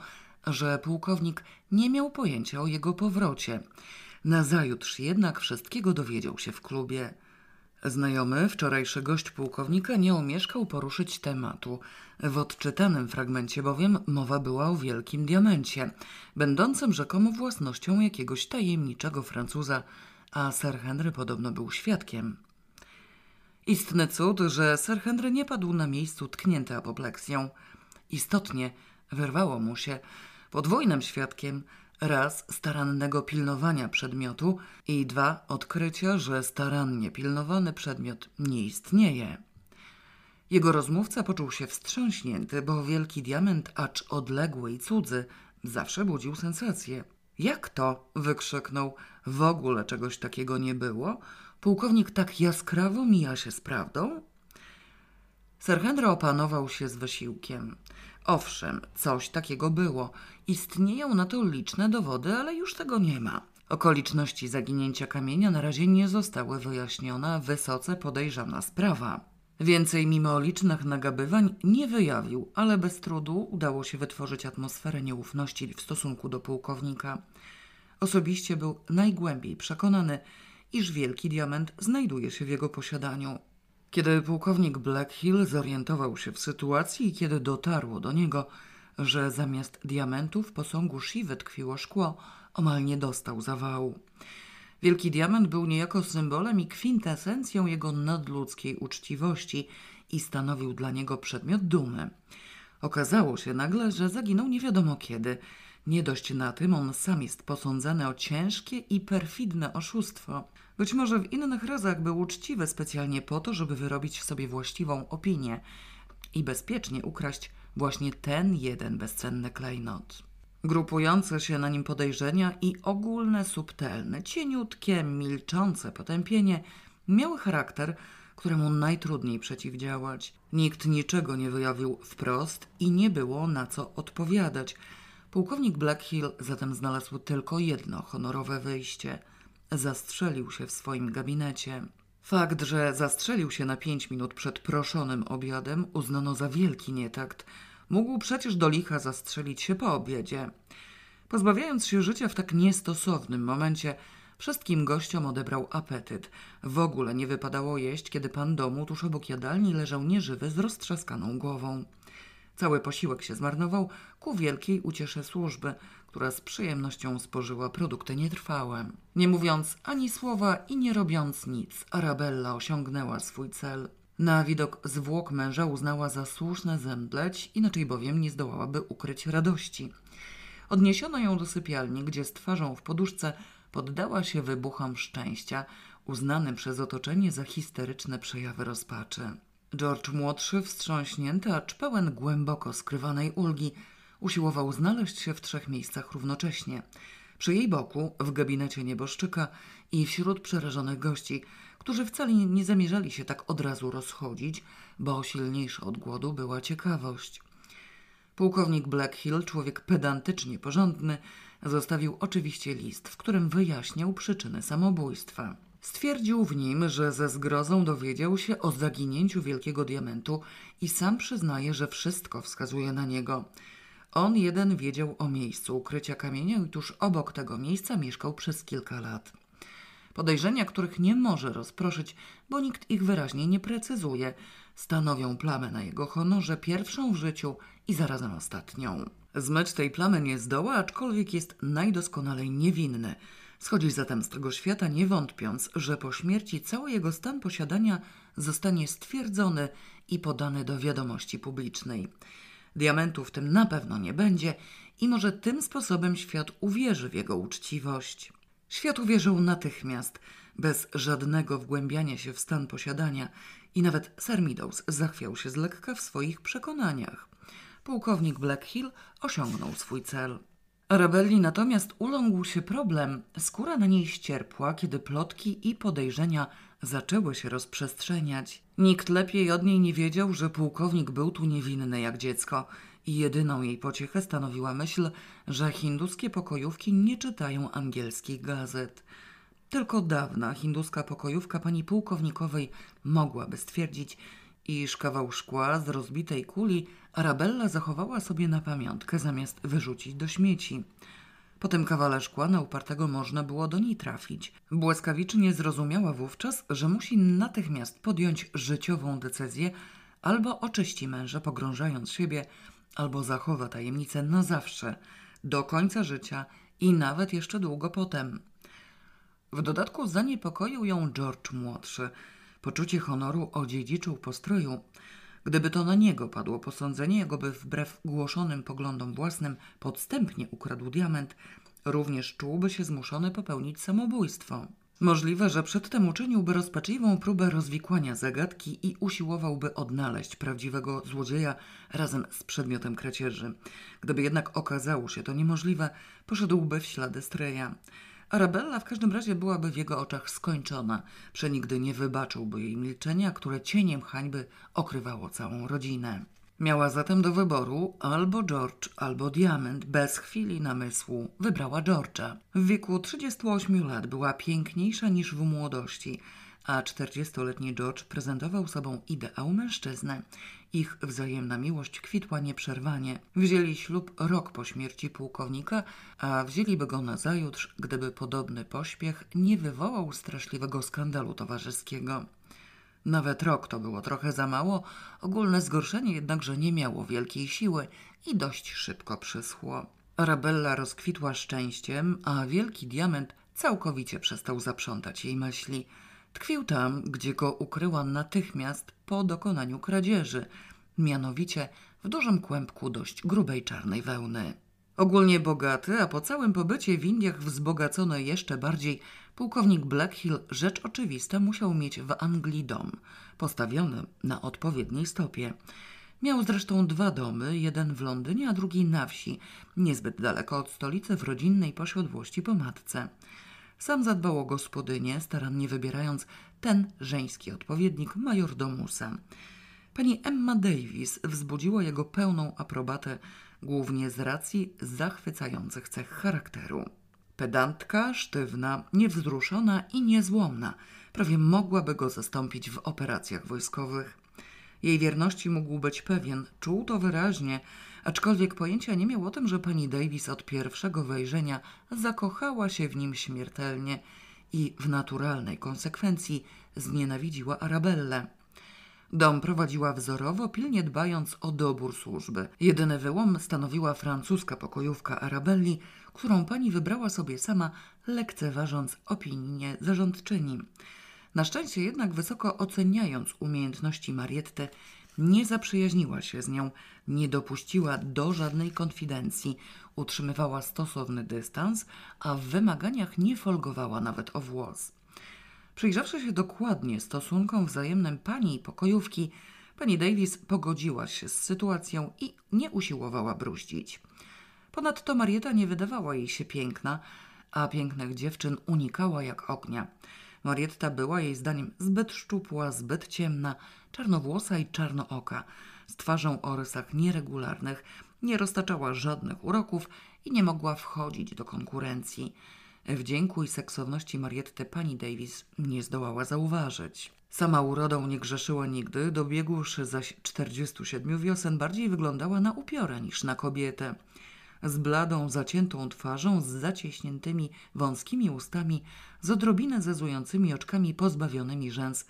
że pułkownik nie miał pojęcia o jego powrocie. Nazajutrz jednak wszystkiego dowiedział się w klubie. Znajomy, wczorajszy gość pułkownika nie omieszkał poruszyć tematu. W odczytanym fragmencie bowiem mowa była o wielkim diamencie, będącym rzekomo własnością jakiegoś tajemniczego Francuza, a Sir Henry podobno był świadkiem. Istny cud, że Sir Henry nie padł na miejscu tknięty apopleksją. Istotnie wyrwało mu się podwójnym świadkiem raz starannego pilnowania przedmiotu i dwa odkrycia, że starannie pilnowany przedmiot nie istnieje. Jego rozmówca poczuł się wstrząśnięty, bo wielki diament, acz odległy i cudzy, zawsze budził sensację. Jak to? wykrzyknął. W ogóle czegoś takiego nie było? Pułkownik tak jaskrawo mija się z prawdą? Sir Henry opanował się z wysiłkiem. Owszem, coś takiego było. Istnieją na to liczne dowody, ale już tego nie ma. Okoliczności zaginięcia kamienia na razie nie zostały wyjaśnione, wysoce podejrzana sprawa. Więcej mimo licznych nagabywań nie wyjawił, ale bez trudu udało się wytworzyć atmosferę nieufności w stosunku do pułkownika. Osobiście był najgłębiej przekonany, iż wielki diament znajduje się w jego posiadaniu. Kiedy pułkownik Blackhill zorientował się w sytuacji i kiedy dotarło do niego, że zamiast diamentów w posągu Shiva tkwiło szkło, omal nie dostał zawału. Wielki diament był niejako symbolem i kwintesencją jego nadludzkiej uczciwości i stanowił dla niego przedmiot dumy. Okazało się nagle, że zaginął nie wiadomo kiedy. Nie dość na tym, on sam jest posądzany o ciężkie i perfidne oszustwo. Być może w innych razach był uczciwy specjalnie po to, żeby wyrobić sobie właściwą opinię i bezpiecznie ukraść właśnie ten jeden bezcenny klejnot. Grupujące się na nim podejrzenia i ogólne, subtelne, cieniutkie, milczące potępienie miały charakter, któremu najtrudniej przeciwdziałać. Nikt niczego nie wyjawił wprost i nie było na co odpowiadać. Pułkownik Blackhill zatem znalazł tylko jedno honorowe wyjście – zastrzelił się w swoim gabinecie. Fakt, że zastrzelił się na pięć minut przed proszonym obiadem, uznano za wielki nietakt. Mógł przecież do licha zastrzelić się po obiedzie. Pozbawiając się życia w tak niestosownym momencie, wszystkim gościom odebrał apetyt. W ogóle nie wypadało jeść, kiedy pan domu tuż obok jadalni leżał nieżywy z roztrzaskaną głową. Cały posiłek się zmarnował ku wielkiej uciesze służby, która z przyjemnością spożyła produkty nietrwałe. Nie mówiąc ani słowa i nie robiąc nic, Arabella osiągnęła swój cel. Na widok zwłok męża uznała za słuszne zemdleć, inaczej bowiem nie zdołałaby ukryć radości. Odniesiono ją do sypialni, gdzie z twarzą w poduszce poddała się wybuchom szczęścia, uznanym przez otoczenie za histeryczne przejawy rozpaczy. George młodszy, wstrząśnięty, acz pełen głęboko skrywanej ulgi, usiłował znaleźć się w trzech miejscach równocześnie. Przy jej boku, w gabinecie nieboszczyka i wśród przerażonych gości, którzy wcale nie zamierzali się tak od razu rozchodzić, bo silniejsza od głodu była ciekawość. Pułkownik Blackhill, człowiek pedantycznie porządny, zostawił oczywiście list, w którym wyjaśniał przyczyny samobójstwa. Stwierdził w nim, że ze zgrozą dowiedział się o zaginięciu wielkiego diamentu i sam przyznaje, że wszystko wskazuje na niego. On jeden wiedział o miejscu ukrycia kamienia i tuż obok tego miejsca mieszkał przez kilka lat. Podejrzenia, których nie może rozproszyć, bo nikt ich wyraźnie nie precyzuje, stanowią plamę na jego honorze, pierwszą w życiu i zarazem ostatnią. Zmyć tej plamy nie zdoła, aczkolwiek jest najdoskonalej niewinny – Schodzi zatem z tego świata, nie wątpiąc, że po śmierci cały jego stan posiadania zostanie stwierdzony i podany do wiadomości publicznej. Diamentu w tym na pewno nie będzie i może tym sposobem świat uwierzy w jego uczciwość. Świat uwierzył natychmiast, bez żadnego wgłębiania się w stan posiadania i nawet Sir Meadows zachwiał się z lekka w swoich przekonaniach. Pułkownik Blackhill osiągnął swój cel. Arabelli natomiast uląkł się problem. Skóra na niej ścierpła, kiedy plotki i podejrzenia zaczęły się rozprzestrzeniać. Nikt lepiej od niej nie wiedział, że pułkownik był tu niewinny jak dziecko i jedyną jej pociechę stanowiła myśl, że hinduskie pokojówki nie czytają angielskich gazet. Tylko dawna hinduska pokojówka pani pułkownikowej mogłaby stwierdzić, iż kawał szkła z rozbitej kuli Arabella zachowała sobie na pamiątkę zamiast wyrzucić do śmieci. Po tym kawale szkła na upartego można było do niej trafić. Błyskawicznie zrozumiała wówczas, że musi natychmiast podjąć życiową decyzję albo oczyści męża pogrążając siebie, albo zachowa tajemnicę na zawsze, do końca życia i nawet jeszcze długo potem. W dodatku zaniepokoił ją George młodszy. Poczucie honoru odziedziczył po stroju. Gdyby to na niego padło posądzenie, jakoby wbrew głoszonym poglądom własnym podstępnie ukradł diament, również czułby się zmuszony popełnić samobójstwo. Możliwe, że przedtem uczyniłby rozpaczliwą próbę rozwikłania zagadki i usiłowałby odnaleźć prawdziwego złodzieja razem z przedmiotem kradzieży. Gdyby jednak okazało się to niemożliwe, poszedłby w ślady Streja. Arabella w każdym razie byłaby w jego oczach skończona. Przenigdy nie wybaczyłby jej milczenia, które cieniem hańby okrywało całą rodzinę. Miała zatem do wyboru albo George, albo diament. Bez chwili namysłu wybrała George'a. W wieku 38 lat była piękniejsza niż w młodości, a 40-letni George prezentował sobą ideał mężczyzny. Ich wzajemna miłość kwitła nieprzerwanie. Wzięli ślub rok po śmierci pułkownika, a wzięliby go nazajutrz, gdyby podobny pośpiech nie wywołał straszliwego skandalu towarzyskiego. Nawet rok to było trochę za mało, ogólne zgorszenie jednakże nie miało wielkiej siły i dość szybko przyschło. Arabella rozkwitła szczęściem, a wielki diament całkowicie przestał zaprzątać jej myśli. Tkwił tam, gdzie go ukryła natychmiast po dokonaniu kradzieży, mianowicie w dużym kłębku dość grubej czarnej wełny. Ogólnie bogaty, a po całym pobycie w Indiach wzbogacony jeszcze bardziej, pułkownik Blackhill rzecz oczywista musiał mieć w Anglii dom, postawiony na odpowiedniej stopie. Miał zresztą dwa domy, jeden w Londynie, a drugi na wsi, niezbyt daleko od stolicy w rodzinnej posiadłości po matce. Sam zadbał o gospodynię, starannie wybierając ten żeński odpowiednik majordomusa. Pani Emma Davis wzbudziła jego pełną aprobatę, głównie z racji zachwycających cech charakteru. Pedantka, sztywna, niewzruszona i niezłomna, prawie mogłaby go zastąpić w operacjach wojskowych. Jej wierności mógł być pewien, czuł to wyraźnie, aczkolwiek pojęcia nie miał o tym, że pani Davis od pierwszego wejrzenia zakochała się w nim śmiertelnie i w naturalnej konsekwencji znienawidziła Arabellę. Dom prowadziła wzorowo, pilnie dbając o dobór służby. Jedyny wyłom stanowiła francuska pokojówka Arabelli, którą pani wybrała sobie sama, lekceważąc opinię zarządczyni. Na szczęście jednak wysoko oceniając umiejętności Marietty, nie zaprzyjaźniła się z nią, nie dopuściła do żadnej konfidencji, utrzymywała stosowny dystans, a w wymaganiach nie folgowała nawet o włos. Przyjrzawszy się dokładnie stosunkom wzajemnym pani i pokojówki, pani Davis pogodziła się z sytuacją i nie usiłowała bruździć. Ponadto Marieta nie wydawała jej się piękna, a pięknych dziewczyn unikała jak ognia. Marietta była jej zdaniem zbyt szczupła, zbyt ciemna, czarnowłosa i czarnooka, z twarzą o rysach nieregularnych, nie roztaczała żadnych uroków i nie mogła wchodzić do konkurencji. Wdzięku i seksowności Marietty pani Davis nie zdołała zauważyć. Sama urodą nie grzeszyła nigdy, dobiegłszy zaś 47 wiosen bardziej wyglądała na upiora niż na kobietę. Z bladą, zaciętą twarzą, z zacieśniętymi, wąskimi ustami, z odrobinę zezującymi oczkami pozbawionymi rzęs,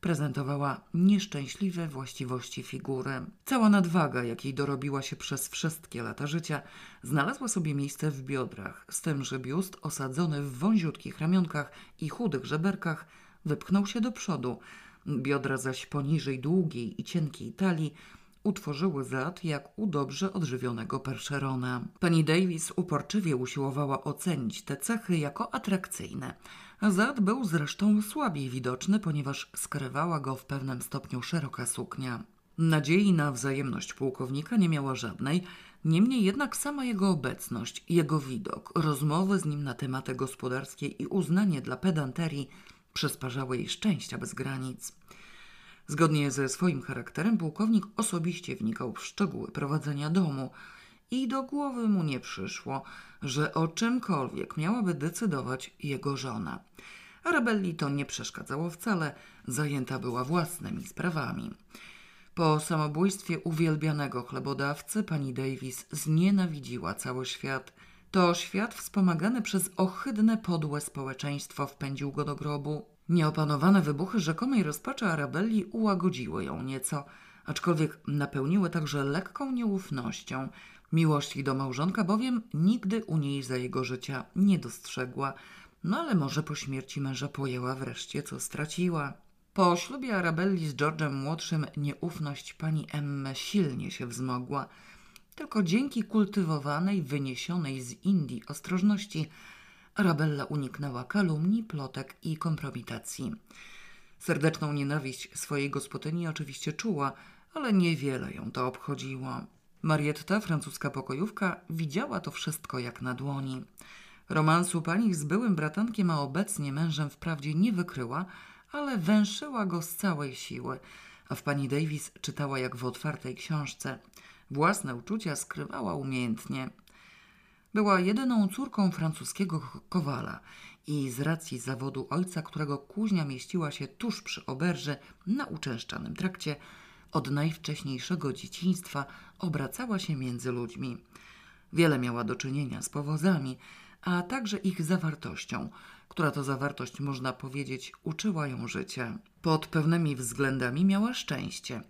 prezentowała nieszczęśliwe właściwości figury. Cała nadwaga, jakiej dorobiła się przez wszystkie lata życia, znalazła sobie miejsce w biodrach, z tym, że biust osadzony w wąziutkich ramionkach i chudych żeberkach wypchnął się do przodu, biodra zaś poniżej długiej i cienkiej talii utworzyły zad jak u dobrze odżywionego perszerona. Pani Davis uporczywie usiłowała ocenić te cechy jako atrakcyjne – Zad był zresztą słabiej widoczny, ponieważ skrywała go w pewnym stopniu szeroka suknia. Nadziei na wzajemność pułkownika nie miała żadnej, Niemniej jednak sama jego obecność, jego widok, rozmowy z nim na tematy gospodarskie i uznanie dla pedanterii przysparzały jej szczęścia bez granic. Zgodnie ze swoim charakterem pułkownik osobiście wnikał w szczegóły prowadzenia domu i do głowy mu nie przyszło, że o czymkolwiek miałaby decydować jego żona. Arabelli to nie przeszkadzało wcale, zajęta była własnymi sprawami. Po samobójstwie uwielbianego chlebodawcy pani Davis znienawidziła cały świat. To świat wspomagany przez ohydne, podłe społeczeństwo wpędził go do grobu. Nieopanowane wybuchy rzekomej rozpaczy Arabelli ułagodziły ją nieco, aczkolwiek napełniły także lekką nieufnością. Miłości do małżonka bowiem nigdy u niej za jego życia nie dostrzegła, no ale może po śmierci męża pojęła wreszcie, co straciła. Po ślubie Arabelli z George'em młodszym nieufność pani Emmy silnie się wzmogła. Tylko dzięki kultywowanej, wyniesionej z Indii ostrożności Arabella uniknęła kalumni, plotek i kompromitacji. Serdeczną nienawiść swojej gospodyni oczywiście czuła, ale niewiele ją to obchodziło. Marietta, francuska pokojówka, widziała to wszystko jak na dłoni. Romansu pani z byłym bratankiem, a obecnie mężem wprawdzie nie wykryła, ale węszyła go z całej siły, a w pani Davis czytała jak w otwartej książce. Własne uczucia skrywała umiejętnie. Była jedyną córką francuskiego kowala i z racji zawodu ojca, którego kuźnia mieściła się tuż przy oberży na uczęszczanym trakcie, od najwcześniejszego dzieciństwa obracała się między ludźmi. Wiele miała do czynienia z powozami, a także ich zawartością, która to zawartość, można powiedzieć, uczyła ją życia. Pod pewnymi względami miała szczęście.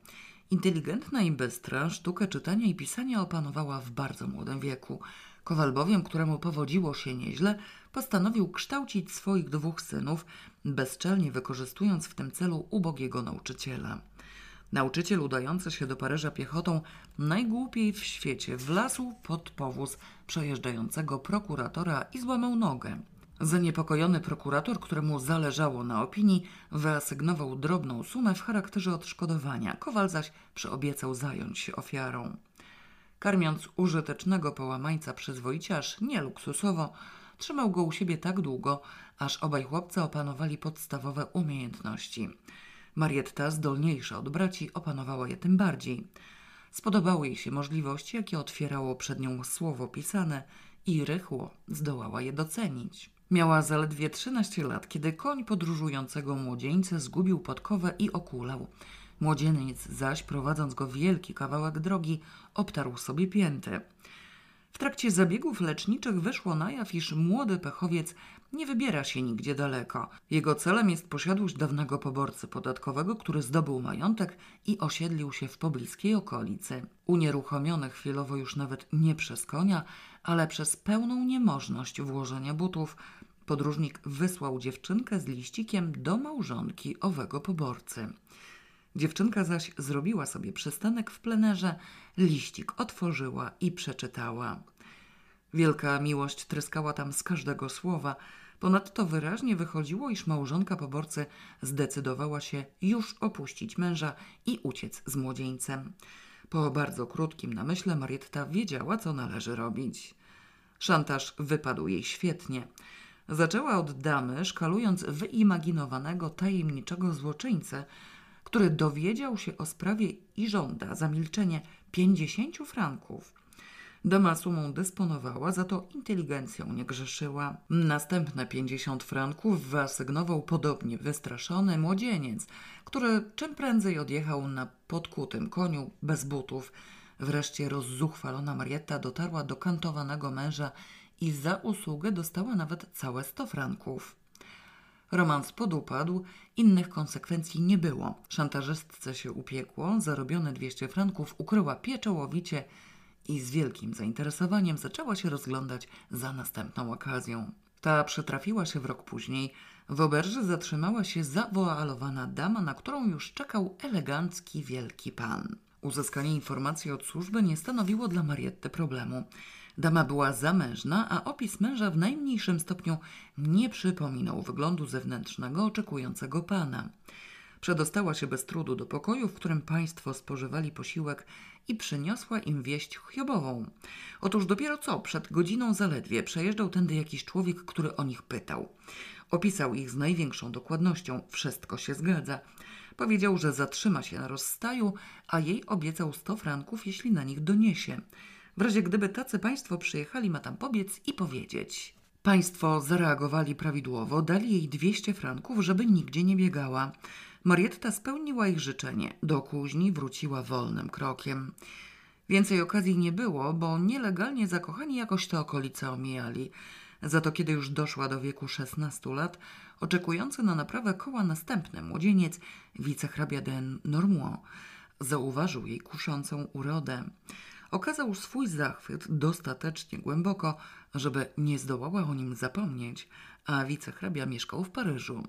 Inteligentna i bystra sztukę czytania i pisania opanowała w bardzo młodym wieku. Kowal bowiem, któremu powodziło się nieźle, postanowił kształcić swoich dwóch synów, bezczelnie wykorzystując w tym celu ubogiego nauczyciela. Nauczyciel udający się do Paryża piechotą najgłupiej w świecie wlazł pod powóz przejeżdżającego prokuratora i złamał nogę. Zaniepokojony prokurator, któremu zależało na opinii, wyasygnował drobną sumę w charakterze odszkodowania. Kowal zaś przyobiecał zająć się ofiarą. Karmiąc użytecznego połamańca przyzwoicie, aż nie luksusowo, trzymał go u siebie tak długo, aż obaj chłopcy opanowali podstawowe umiejętności. Marietta, zdolniejsza od braci, opanowała je tym bardziej. Spodobały jej się możliwości, jakie otwierało przed nią słowo pisane i rychło zdołała je docenić. Miała zaledwie 13 lat, kiedy koń podróżującego młodzieńca zgubił podkowę i okulał. Młodzieniec zaś, prowadząc go wielki kawałek drogi, obtarł sobie pięty. W trakcie zabiegów leczniczych wyszło na jaw, iż młody pechowiec nie wybiera się nigdzie daleko. Jego celem jest posiadłość dawnego poborcy podatkowego, który zdobył majątek i osiedlił się w pobliskiej okolicy. Unieruchomiony chwilowo już nawet nie przez konia, ale przez pełną niemożność włożenia butów, podróżnik wysłał dziewczynkę z liścikiem do małżonki owego poborcy. Dziewczynka zaś zrobiła sobie przystanek w plenerze, liścik otworzyła i przeczytała. Wielka miłość tryskała tam z każdego słowa. Ponadto wyraźnie wychodziło, iż małżonka poborcy zdecydowała się już opuścić męża i uciec z młodzieńcem. Po bardzo krótkim namyśle Marietta wiedziała, co należy robić. Szantaż wypadł jej świetnie. Zaczęła od damy, szkalując wyimaginowanego tajemniczego złoczyńcę, który dowiedział się o sprawie i żąda za milczenie pięćdziesięciu franków. Dama sumą dysponowała, za to inteligencją nie grzeszyła. Następne pięćdziesiąt franków wyasygnował podobnie wystraszony młodzieniec, który czym prędzej odjechał na podkutym koniu bez butów. Wreszcie rozzuchwalona Marietta dotarła do kantowanego męża i za usługę dostała nawet całe sto franków. Romans podupadł, innych konsekwencji nie było. Szantażystce się upiekło, zarobione 200 franków ukryła pieczołowicie i z wielkim zainteresowaniem zaczęła się rozglądać za następną okazją. Ta przytrafiła się w rok później. W oberży zatrzymała się zawoalowana dama, na którą już czekał elegancki wielki pan. Uzyskanie informacji od służby nie stanowiło dla Marietty problemu. Dama była zamężna, a opis męża w najmniejszym stopniu nie przypominał wyglądu zewnętrznego oczekującego pana. Przedostała się bez trudu do pokoju, w którym państwo spożywali posiłek i przyniosła im wieść chiobową. Otóż dopiero co, przed godziną zaledwie, przejeżdżał tędy jakiś człowiek, który o nich pytał. Opisał ich z największą dokładnością, wszystko się zgadza. Powiedział, że zatrzyma się na rozstaju, a jej obiecał sto franków, jeśli na nich doniesie. W razie gdyby tacy państwo przyjechali, ma tam pobiec i powiedzieć. Państwo zareagowali prawidłowo, dali jej 200 franków, żeby nigdzie nie biegała. Marietta spełniła ich życzenie. Do kuźni wróciła wolnym krokiem. Więcej okazji nie było, bo nielegalnie zakochani jakoś te okolice omijali. Za to kiedy już doszła do wieku 16 lat, oczekujący na naprawę koła następny młodzieniec, wicehrabia den Normand, zauważył jej kuszącą urodę. Okazał swój zachwyt dostatecznie głęboko, żeby nie zdołała o nim zapomnieć, a wicehrabia mieszkał w Paryżu.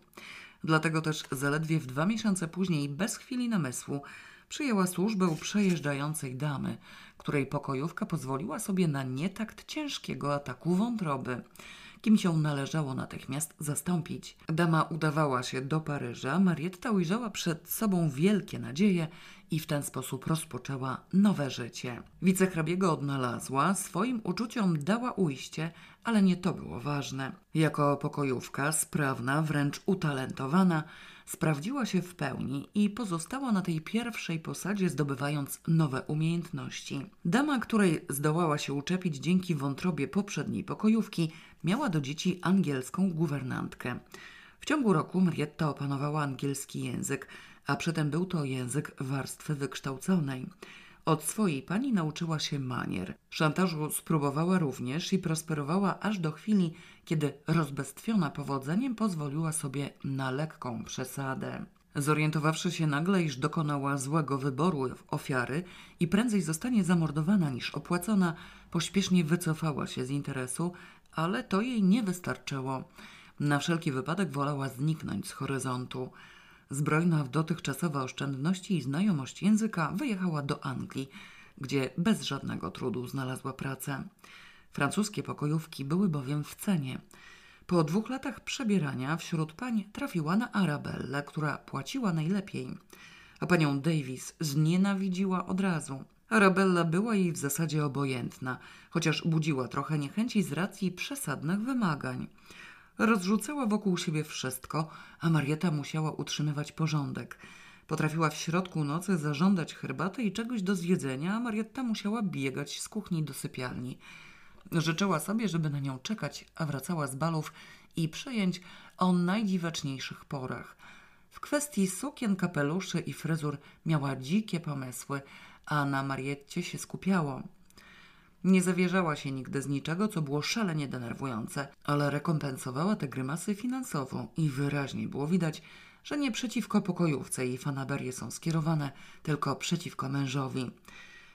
Dlatego też zaledwie w dwa miesiące później, bez chwili namysłu, przyjęła służbę u przejeżdżającej damy, której pokojówka pozwoliła sobie na nietakt ciężkiego ataku wątroby kim się należało natychmiast zastąpić. Dama udawała się do Paryża, Marietta ujrzała przed sobą wielkie nadzieje i w ten sposób rozpoczęła nowe życie. Wicehrabiego odnalazła, swoim uczuciom dała ujście, ale nie to było ważne. Jako pokojówka, sprawna, wręcz utalentowana, sprawdziła się w pełni i pozostała na tej pierwszej posadzie, zdobywając nowe umiejętności. Dama, której zdołała się uczepić dzięki wątrobie poprzedniej pokojówki, miała do dzieci angielską guwernantkę. W ciągu roku Marietta opanowała angielski język, a przedtem był to język warstwy wykształconej. Od swojej pani nauczyła się manier. Szantażu spróbowała również i prosperowała aż do chwili, kiedy rozbestwiona powodzeniem pozwoliła sobie na lekką przesadę. Zorientowawszy się nagle, iż dokonała złego wyboru ofiary i prędzej zostanie zamordowana niż opłacona, pośpiesznie wycofała się z interesu, ale to jej nie wystarczyło. Na wszelki wypadek wolała zniknąć z horyzontu. Zbrojna w dotychczasowe oszczędności i znajomość języka wyjechała do Anglii, gdzie bez żadnego trudu znalazła pracę. Francuskie pokojówki były bowiem w cenie. Po dwóch latach przebierania wśród pań trafiła na Arabellę, która płaciła najlepiej, a panią Davis znienawidziła od razu. Arabella była jej w zasadzie obojętna, chociaż budziła trochę niechęci z racji przesadnych wymagań. Rozrzucała wokół siebie wszystko, a Marieta musiała utrzymywać porządek. Potrafiła w środku nocy zażądać herbaty i czegoś do zjedzenia, a Marietta musiała biegać z kuchni do sypialni. Życzyła sobie, żeby na nią czekać, a wracała z balów i przejęć o najdziwaczniejszych porach. W kwestii sukien, kapeluszy i fryzur miała dzikie pomysły, a na Marietcie się skupiało. Nie zawierzała się nigdy z niczego, co było szalenie denerwujące, ale rekompensowała te grymasy finansowo i wyraźnie było widać, że nie przeciwko pokojówce jej fanaberie są skierowane, tylko przeciwko mężowi.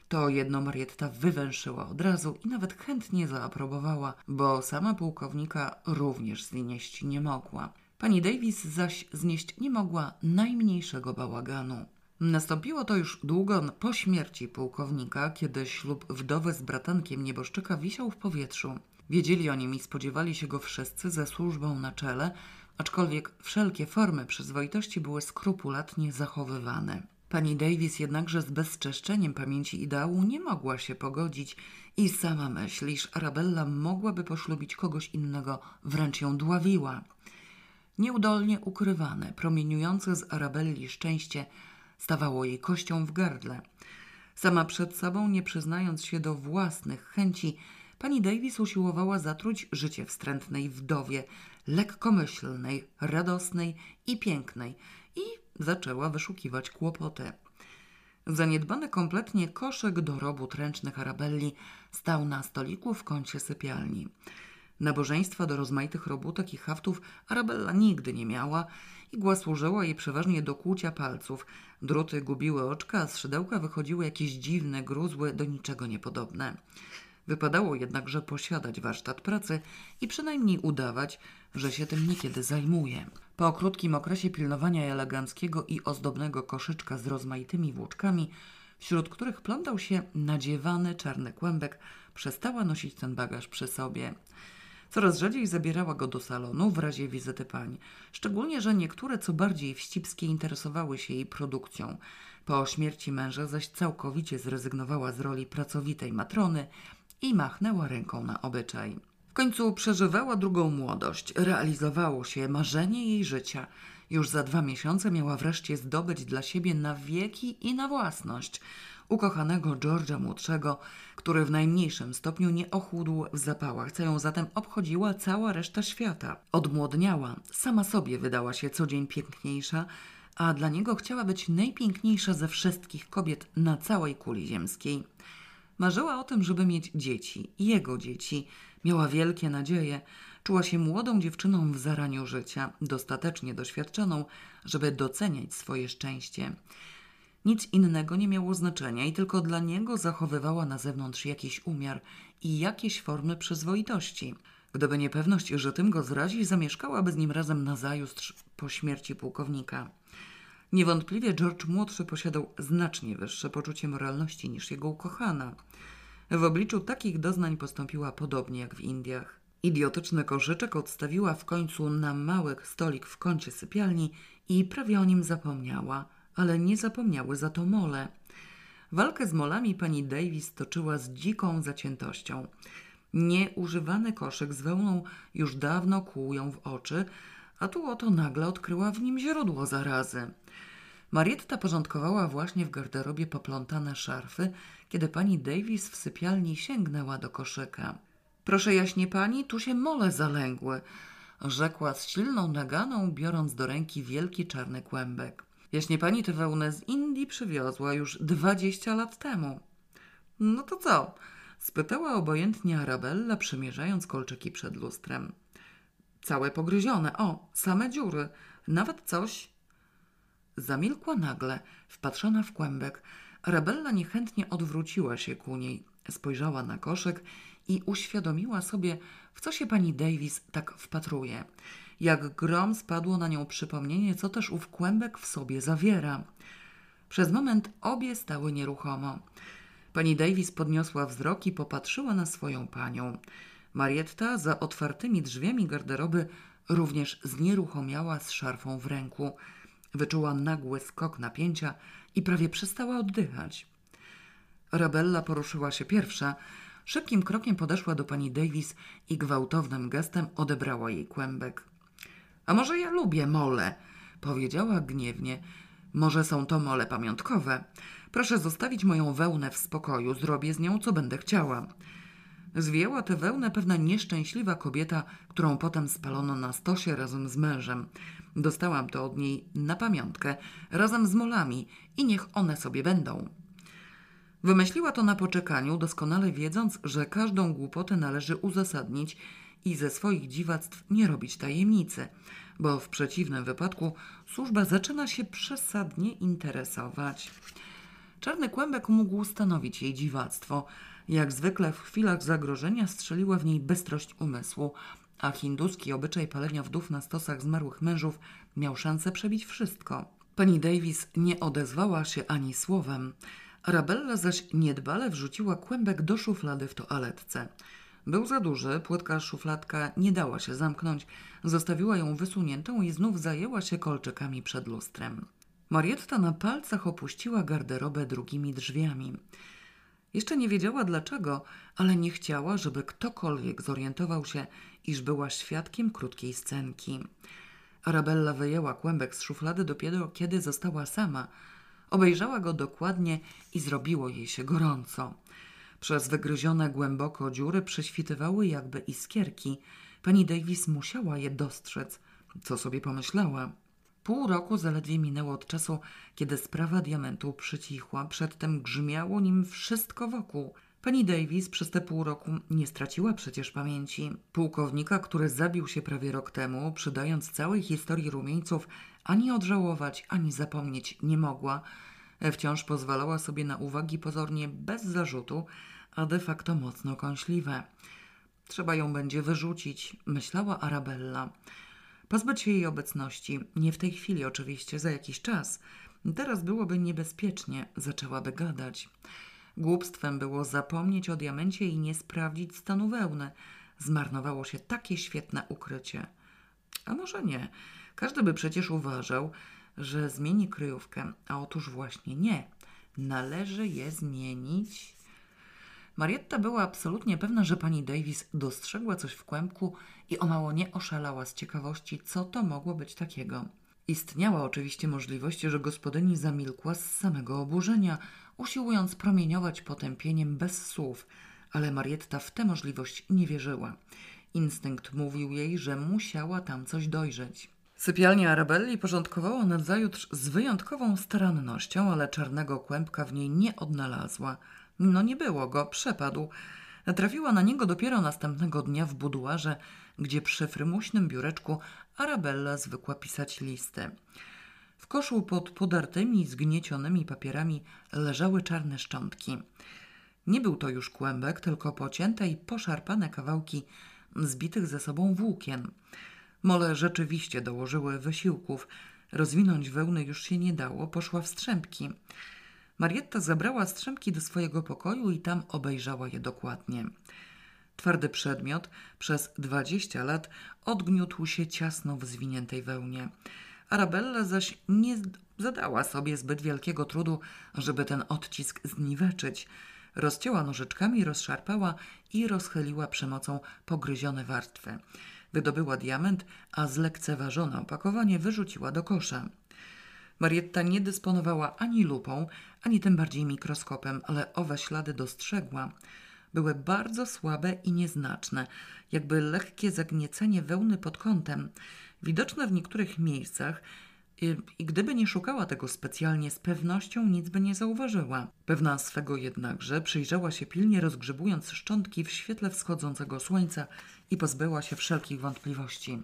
To jedno Marietta wywęszyła od razu i nawet chętnie zaaprobowała, bo sama pułkownika również znieść nie mogła. Pani Davis zaś znieść nie mogła najmniejszego bałaganu. Nastąpiło to już długo po śmierci pułkownika, kiedy ślub wdowy z bratankiem nieboszczyka wisiał w powietrzu. Wiedzieli o nim i spodziewali się go wszyscy ze służbą na czele, aczkolwiek wszelkie formy przyzwoitości były skrupulatnie zachowywane. Pani Davis jednakże z bezczeszczeniem pamięci ideału nie mogła się pogodzić i sama myśl, iż Arabella mogłaby poślubić kogoś innego, wręcz ją dławiła. Nieudolnie ukrywane, promieniujące z Arabelli szczęście stawało jej kością w gardle. Sama przed sobą, nie przyznając się do własnych chęci, pani Davis usiłowała zatruć życie wstrętnej wdowie, lekkomyślnej, radosnej i pięknej i zaczęła wyszukiwać kłopoty. Zaniedbany kompletnie koszyk do robót ręcznych Arabelli stał na stoliku w kącie sypialni. Nabożeństwa do rozmaitych robótek i haftów Arabella nigdy nie miała. Igła służyła jej przeważnie do kłucia palców. Druty gubiły oczka, a z szydełka wychodziły jakieś dziwne, gruzłe, do niczego niepodobne. Wypadało jednakże posiadać warsztat pracy i przynajmniej udawać, że się tym niekiedy zajmuje. Po krótkim okresie pilnowania eleganckiego i ozdobnego koszyczka z rozmaitymi włóczkami, wśród których plątał się nadziewany czarny kłębek, przestała nosić ten bagaż przy sobie. Coraz rzadziej zabierała go do salonu w razie wizyty pań, szczególnie, że niektóre co bardziej wścibskie interesowały się jej produkcją. Po śmierci męża zaś całkowicie zrezygnowała z roli pracowitej matrony i machnęła ręką na obyczaj. W końcu przeżywała drugą młodość, realizowało się marzenie jej życia. Już za dwa miesiące miała wreszcie zdobyć dla siebie na wieki i na własność ukochanego George'a młodszego, który w najmniejszym stopniu nie ochudł w zapałach, co ją zatem obchodziła cała reszta świata. Odmłodniała, sama sobie wydała się co dzień piękniejsza, a dla niego chciała być najpiękniejsza ze wszystkich kobiet na całej kuli ziemskiej. Marzyła o tym, żeby mieć dzieci, jego dzieci. Miała wielkie nadzieje. Czuła się młodą dziewczyną w zaraniu życia, dostatecznie doświadczoną, żeby doceniać swoje szczęście. Nic innego nie miało znaczenia i tylko dla niego zachowywała na zewnątrz jakiś umiar i jakieś formy przyzwoitości. Gdyby niepewność, że tym go zrazi, zamieszkałaby z nim razem na zajutrz po śmierci pułkownika. Niewątpliwie George młodszy posiadał znacznie wyższe poczucie moralności niż jego ukochana. W obliczu takich doznań postąpiła podobnie jak w Indiach. Idiotyczny koszyczek odstawiła w końcu na mały stolik w kącie sypialni i prawie o nim zapomniała, ale nie zapomniały za to mole. Walkę z molami pani Davis toczyła z dziką zaciętością. Nieużywany koszyk z wełną już dawno kłuł ją w oczy, a tu oto nagle odkryła w nim źródło zarazy. Marietta porządkowała właśnie w garderobie poplątane szarfy, kiedy pani Davis w sypialni sięgnęła do koszyka. Proszę jaśnie pani, tu się mole zalęgły, rzekła z silną naganą, biorąc do ręki wielki czarny kłębek. Jaśnie pani tę wełnę z Indii przywiozła już dwadzieścia lat temu. No to co? spytała obojętnie Arabella, przymierzając kolczyki przed lustrem. Całe pogryzione, o, same dziury, nawet coś. Zamilkła nagle, wpatrzona w kłębek. Arabella niechętnie odwróciła się ku niej, spojrzała na koszek i uświadomiła sobie, w co się pani Davis tak wpatruje. Jak grom spadło na nią przypomnienie, co też ów kłębek w sobie zawiera. Przez moment obie stały nieruchomo. Pani Davis podniosła wzrok i popatrzyła na swoją panią. Marietta za otwartymi drzwiami garderoby również znieruchomiała z szarfą w ręku. Wyczuła nagły skok napięcia i prawie przestała oddychać. Rabella poruszyła się pierwsza, szybkim krokiem podeszła do pani Davis i gwałtownym gestem odebrała jej kłębek. A może ja lubię mole? powiedziała gniewnie. Może są to mole pamiątkowe. Proszę zostawić moją wełnę w spokoju, zrobię z nią, co będę chciała. Zwijała tę wełnę pewna nieszczęśliwa kobieta, którą potem spalono na stosie razem z mężem. Dostałam to od niej na pamiątkę, razem z molami i niech one sobie będą. Wymyśliła to na poczekaniu, doskonale wiedząc, że każdą głupotę należy uzasadnić i ze swoich dziwactw nie robić tajemnicy, bo w przeciwnym wypadku służba zaczyna się przesadnie interesować. Czarny kłębek mógł stanowić jej dziwactwo. Jak zwykle w chwilach zagrożenia strzeliła w niej bystrość umysłu, a hinduski obyczaj palenia wdów na stosach zmarłych mężów miał szansę przebić wszystko. Pani Davis nie odezwała się ani słowem. Arabella zaś niedbale wrzuciła kłębek do szuflady w toaletce. Był za duży, płytka szufladka nie dała się zamknąć, zostawiła ją wysuniętą i znów zajęła się kolczykami przed lustrem. Marietta na palcach opuściła garderobę drugimi drzwiami. Jeszcze nie wiedziała dlaczego, ale nie chciała, żeby ktokolwiek zorientował się, iż była świadkiem krótkiej scenki. Arabella wyjęła kłębek z szuflady dopiero kiedy została sama. Obejrzała go dokładnie i zrobiło jej się gorąco. Przez wygryzione głęboko dziury prześwitywały jakby iskierki. Pani Davis musiała je dostrzec. Co sobie pomyślała? Pół roku zaledwie minęło od czasu, kiedy sprawa diamentu przycichła. Przedtem grzmiało nim wszystko wokół. Pani Davis przez te pół roku nie straciła przecież pamięci. Pułkownika, który zabił się prawie rok temu, przydając całej historii rumieńców, ani odżałować, ani zapomnieć nie mogła. Wciąż pozwalała sobie na uwagi pozornie bez zarzutu, a de facto mocno kąśliwe. Trzeba ją będzie wyrzucić, myślała Arabella. Pozbyć się jej obecności, nie w tej chwili oczywiście, za jakiś czas. Teraz byłoby niebezpiecznie, zaczęłaby gadać. Głupstwem było zapomnieć o diamencie i nie sprawdzić stanu wełny. zmarnowało się takie świetne ukrycie. A może nie? Każdy by przecież uważał, że zmieni kryjówkę, a otóż właśnie nie. Należy je zmienić. Marietta była absolutnie pewna, że pani Davis dostrzegła coś w kłębku i o mało nie oszalała z ciekawości, co to mogło być takiego. Istniała oczywiście możliwość, że gospodyni zamilkła z samego oburzenia, usiłując promieniować potępieniem bez słów, ale Marietta w tę możliwość nie wierzyła. Instynkt mówił jej, że musiała tam coś dojrzeć. Sypialnia Arabelli porządkowała nazajutrz z wyjątkową starannością, ale czarnego kłębka w niej nie odnalazła. No nie było go, przepadł. Trafiła na niego dopiero następnego dnia w buduarze, gdzie przy frymuśnym biureczku Arabella zwykła pisać listy. W koszu pod podartymi, zgniecionymi papierami leżały czarne szczątki. Nie był to już kłębek, tylko pocięte i poszarpane kawałki zbitych ze sobą włókien. Mole rzeczywiście dołożyły wysiłków. Rozwinąć wełny już się nie dało, poszła w strzępki. Marietta zabrała strzępki do swojego pokoju i tam obejrzała je dokładnie. Twardy przedmiot przez dwadzieścia lat odgniótł się ciasno w zwiniętej wełnie. Arabella zaś nie zadała sobie zbyt wielkiego trudu, żeby ten odcisk zniweczyć. Rozcięła nożyczkami, rozszarpała i rozchyliła przemocą pogryzione warstwy. Wydobyła diament, a zlekceważone opakowanie wyrzuciła do kosza. Marietta nie dysponowała ani lupą, ani tym bardziej mikroskopem, ale owe ślady dostrzegła. Były bardzo słabe i nieznaczne, jakby lekkie zagniecenie wełny pod kątem, widoczne w niektórych miejscach i, i gdyby nie szukała tego specjalnie, z pewnością nic by nie zauważyła. Pewna swego jednakże przyjrzała się pilnie, rozgrzebując szczątki w świetle wschodzącego słońca i pozbyła się wszelkich wątpliwości.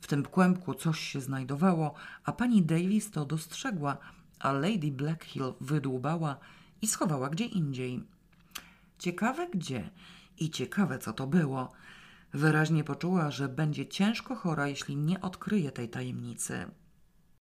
W tym kłębku coś się znajdowało, a pani Davis to dostrzegła, a Lady Blackhill wydłubała i schowała gdzie indziej. Ciekawe gdzie i ciekawe co to było. Wyraźnie poczuła, że będzie ciężko chora, jeśli nie odkryje tej tajemnicy.